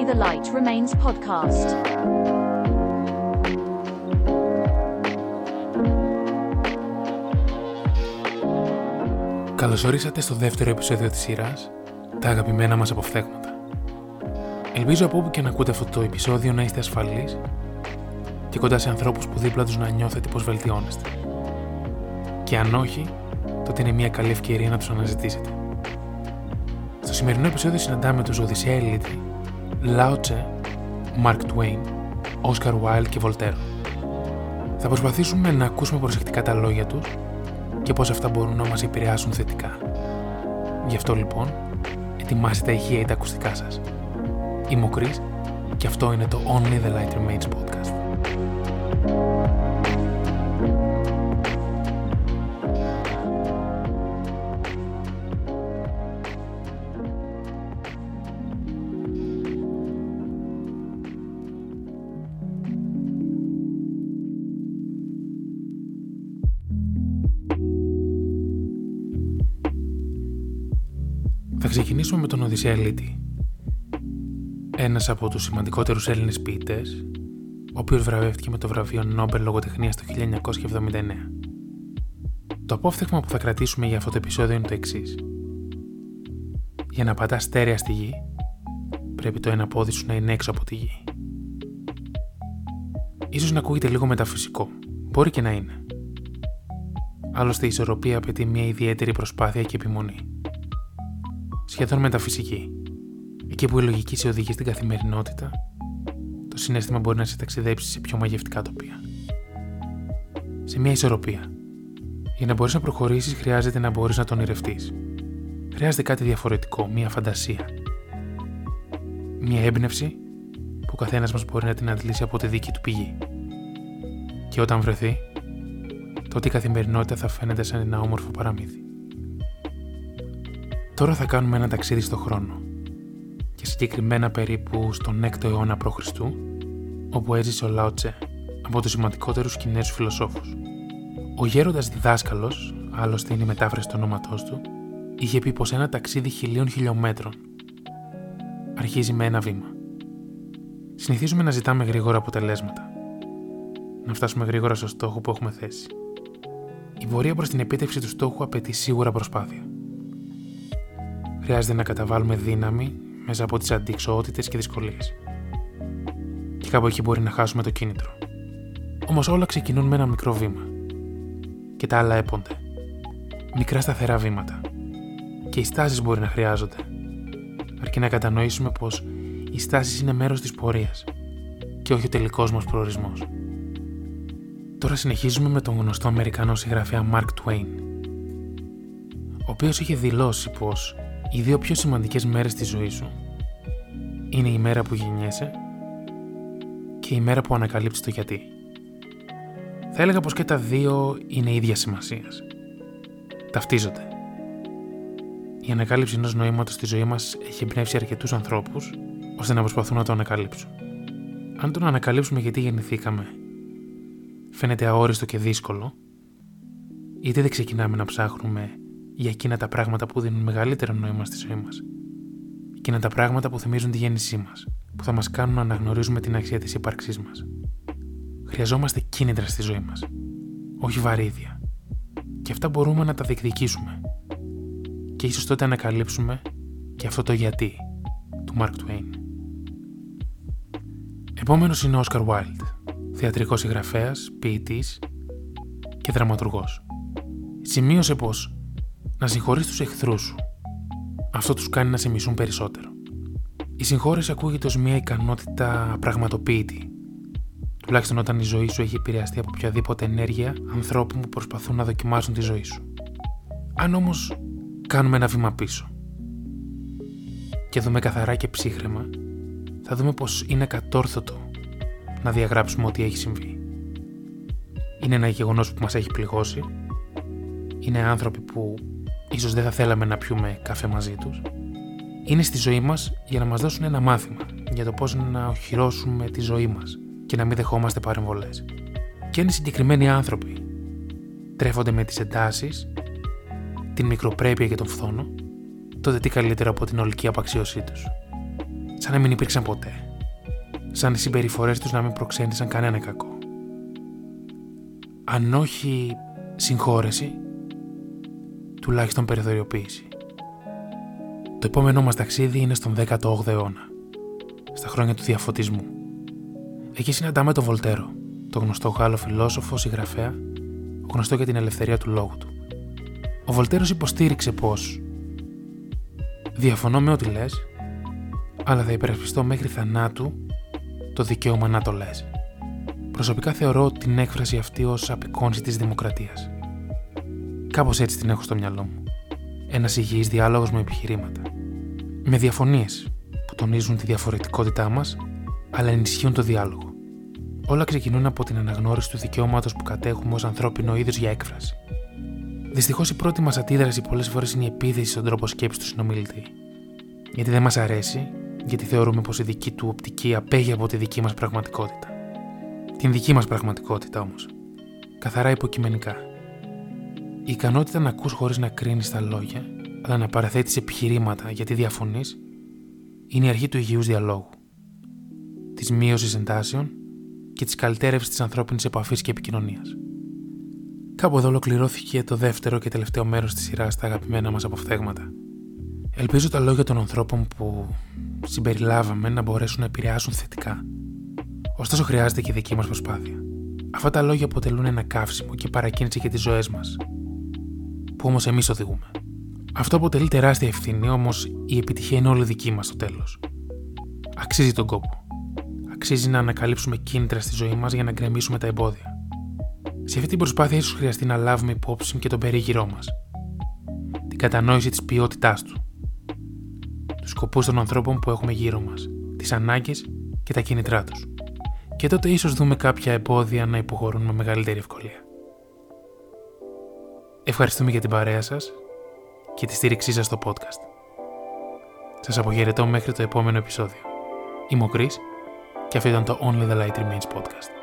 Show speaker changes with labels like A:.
A: Only the Light Remains podcast.
B: Καλώς ορίσατε στο δεύτερο επεισόδιο της σειράς «Τα αγαπημένα μας αποφθέγματα». Ελπίζω από όπου και να ακούτε αυτό το επεισόδιο να είστε ασφαλείς και κοντά σε ανθρώπους που δίπλα τους να νιώθετε πως βελτιώνεστε. Και αν όχι, τότε είναι μια καλή ευκαιρία να τους αναζητήσετε. Στο σημερινό επεισόδιο συναντάμε τους Οδυσσέα Ελίτη, Λάοτσε, Μαρκ Τουέιν, Όσκαρ Βάιλ και Βολτέρο. Θα προσπαθήσουμε να ακούσουμε προσεκτικά τα λόγια τους και πώς αυτά μπορούν να μας επηρεάσουν θετικά. Γι' αυτό λοιπόν, ετοιμάστε τα ηχεία ή τα ακουστικά σας. Είμαι ο Κρίς και αυτό είναι το Only the Light Remains podcast. Ξεκινήσουμε με τον Οδυσσέα Λίτη. Ένας από τους σημαντικότερους Έλληνες ποιητές, ο οποίος βραβεύτηκε με το βραβείο Νόμπελ Λογοτεχνίας το 1979. Το απόφθεγμα που θα κρατήσουμε για αυτό το επεισόδιο είναι το εξής. Για να πατάς στέρεα στη γη, πρέπει το ένα πόδι σου να είναι έξω από τη γη. Ίσως να ακούγεται λίγο μεταφυσικό. Μπορεί και να είναι. Άλλωστε η ισορροπία απαιτεί μια ιδιαίτερη προσπάθεια και επιμονή σχεδόν μεταφυσική. Εκεί που η λογική σε οδηγεί στην καθημερινότητα, το συνέστημα μπορεί να σε ταξιδέψει σε πιο μαγευτικά τοπία. Σε μια ισορροπία. Για να μπορείς να προχωρήσεις, χρειάζεται να μπορείς να τον ονειρευτεί. Χρειάζεται κάτι διαφορετικό, μια φαντασία. Μια έμπνευση που ο καθένας μας μπορεί να την αντλήσει από τη δική του πηγή. Και όταν βρεθεί, τότε η καθημερινότητα θα φαίνεται σαν ένα όμορφο παραμύθι. Τώρα θα κάνουμε ένα ταξίδι στο χρόνο και συγκεκριμένα περίπου στον 6ο αιώνα π.Χ. όπου έζησε ο Λάοτσε από τους σημαντικότερους Κινέζους φιλοσόφους. Ο γέροντας διδάσκαλος, άλλωστε είναι η μετάφραση του ονόματός του, είχε πει πως ένα ταξίδι χιλίων χιλιόμετρων αρχίζει με ένα βήμα. Συνηθίζουμε να ζητάμε γρήγορα αποτελέσματα. Να φτάσουμε γρήγορα στο στόχο που έχουμε θέσει. Η πορεία προς την επίτευξη του στόχου απαιτεί σίγουρα προσπάθεια χρειάζεται να καταβάλουμε δύναμη μέσα από τις αντικσοότητες και δυσκολίες. Και κάπου εκεί μπορεί να χάσουμε το κίνητρο. Όμως όλα ξεκινούν με ένα μικρό βήμα. Και τα άλλα έπονται. Μικρά σταθερά βήματα. Και οι στάσεις μπορεί να χρειάζονται. Αρκεί να κατανοήσουμε πως οι στάσεις είναι μέρος της πορείας και όχι ο τελικός μας προορισμός. Τώρα συνεχίζουμε με τον γνωστό Αμερικανό συγγραφέα Mark Twain, ο οποίος είχε δηλώσει πως οι δύο πιο σημαντικές μέρες της ζωής σου είναι η μέρα που γεννιέσαι και η μέρα που ανακαλύπτεις το γιατί. Θα έλεγα πως και τα δύο είναι ίδια σημασίας. Ταυτίζονται. Η ανακάλυψη ενός νοήματος στη ζωή μας έχει εμπνεύσει αρκετούς ανθρώπους ώστε να προσπαθούν να το ανακαλύψουν. Αν τον ανακαλύψουμε γιατί γεννηθήκαμε φαίνεται αόριστο και δύσκολο, είτε δεν ξεκινάμε να ψάχνουμε για εκείνα τα πράγματα που δίνουν μεγαλύτερο νόημα στη ζωή μας. Εκείνα τα πράγματα που θυμίζουν τη γέννησή μας, που θα μας κάνουν να αναγνωρίζουμε την αξία της ύπαρξής μας. Χρειαζόμαστε κίνητρα στη ζωή μας, όχι βαρύδια. Και αυτά μπορούμε να τα διεκδικήσουμε. Και ίσως τότε ανακαλύψουμε και αυτό το γιατί του Mark Twain. Επόμενος είναι ο Oscar Wilde, θεατρικός συγγραφέας, ποιητής και δραματουργός. Σημείωσε πως να συγχωρείς τους εχθρούς σου. Αυτό τους κάνει να σε μισούν περισσότερο. Η συγχώρεση ακούγεται ως μια ικανότητα πραγματοποίητη. Τουλάχιστον όταν η ζωή σου έχει επηρεαστεί από οποιαδήποτε ενέργεια ανθρώπων που προσπαθούν να δοκιμάσουν τη ζωή σου. Αν όμως κάνουμε ένα βήμα πίσω και δούμε καθαρά και ψύχρεμα, θα δούμε πως είναι κατόρθωτο να διαγράψουμε ό,τι έχει συμβεί. Είναι ένα γεγονός που μας έχει πληγώσει, είναι άνθρωποι που ίσως δεν θα θέλαμε να πιούμε καφέ μαζί τους, είναι στη ζωή μας για να μας δώσουν ένα μάθημα για το πώς να οχυρώσουμε τη ζωή μας και να μην δεχόμαστε παρεμβολές. Και αν οι συγκεκριμένοι άνθρωποι τρέφονται με τις εντάσεις, την μικροπρέπεια και τον φθόνο, τότε τι καλύτερο από την ολική απαξίωσή τους. σαν να μην υπήρξαν ποτέ. Σαν οι συμπεριφορές τους να μην προξένησαν κανένα κακό. Αν όχι συγχώρεση, τουλάχιστον περιθωριοποίηση. Το επόμενό μας ταξίδι είναι στον 18ο αιώνα, στα χρόνια του διαφωτισμού. Εκεί συναντάμε τον Βολτέρο, τον γνωστό Γάλλο φιλόσοφο, συγγραφέα, γνωστό για την ελευθερία του λόγου του. Ο Βολτέρος υποστήριξε πως «Διαφωνώ με ό,τι λες, αλλά θα υπερασπιστώ μέχρι θανάτου το δικαίωμα να το λες». Προσωπικά θεωρώ την έκφραση αυτή ως απεικόνηση της δημοκρατίας. Κάπως έτσι την έχω στο μυαλό μου. Ένας υγιής διάλογος με επιχειρήματα. Με διαφωνίες που τονίζουν τη διαφορετικότητά μας, αλλά ενισχύουν το διάλογο. Όλα ξεκινούν από την αναγνώριση του δικαιώματος που κατέχουμε ως ανθρώπινο είδος για έκφραση. Δυστυχώς η πρώτη μας αντίδραση πολλές φορές είναι η επίθεση στον τρόπο σκέψης του συνομιλητή. Γιατί δεν μας αρέσει, γιατί θεωρούμε πως η δική του οπτική απέχει από τη δική μας πραγματικότητα. Την δική μας πραγματικότητα όμως. Καθαρά υποκειμενικά. Η ικανότητα να ακούς χωρίς να κρίνεις τα λόγια, αλλά να παραθέτεις επιχειρήματα γιατί διαφωνείς, είναι η αρχή του υγιούς διαλόγου. Της μείωσης εντάσεων και της καλυτέρευσης της ανθρώπινης επαφής και επικοινωνίας. Κάπου εδώ ολοκληρώθηκε το δεύτερο και τελευταίο μέρος της σειράς στα αγαπημένα μας αποφθέγματα. Ελπίζω τα λόγια των ανθρώπων που συμπεριλάβαμε να μπορέσουν να επηρεάσουν θετικά. Ωστόσο, χρειάζεται και η δική μας προσπάθεια. Αυτά τα λόγια αποτελούν ένα καύσιμο και παρακίνηση για τις ζωές μας, που όμως εμείς οδηγούμε. Αυτό αποτελεί τεράστια ευθύνη, όμως η επιτυχία είναι όλη δική μας στο τέλος. Αξίζει τον κόπο αξίζει να ανακαλύψουμε κίνητρα στη ζωή μας για να γκρεμίσουμε τα εμπόδια. Σε αυτή την προσπάθεια, ίσως χρειαστεί να λάβουμε υπόψη και τον περίγυρό μας. Την κατανόηση της ποιότητάς του. Τους σκοπούς των ανθρώπων που έχουμε γύρω μας. Τις ανάγκες και τα κίνητρά τους. Και τότε ίσως δούμε κάποια εμπόδια να υποχωρούν με μεγαλύτερη ευκολία. Ευχαριστούμε για την παρέα σας και τη στήριξή σας στο podcast. Σας αποχαιρετώ μέχρι το επόμενο επεισόδιο. Είμαι ο Chris και αυτό ήταν το Only the Light Remains podcast.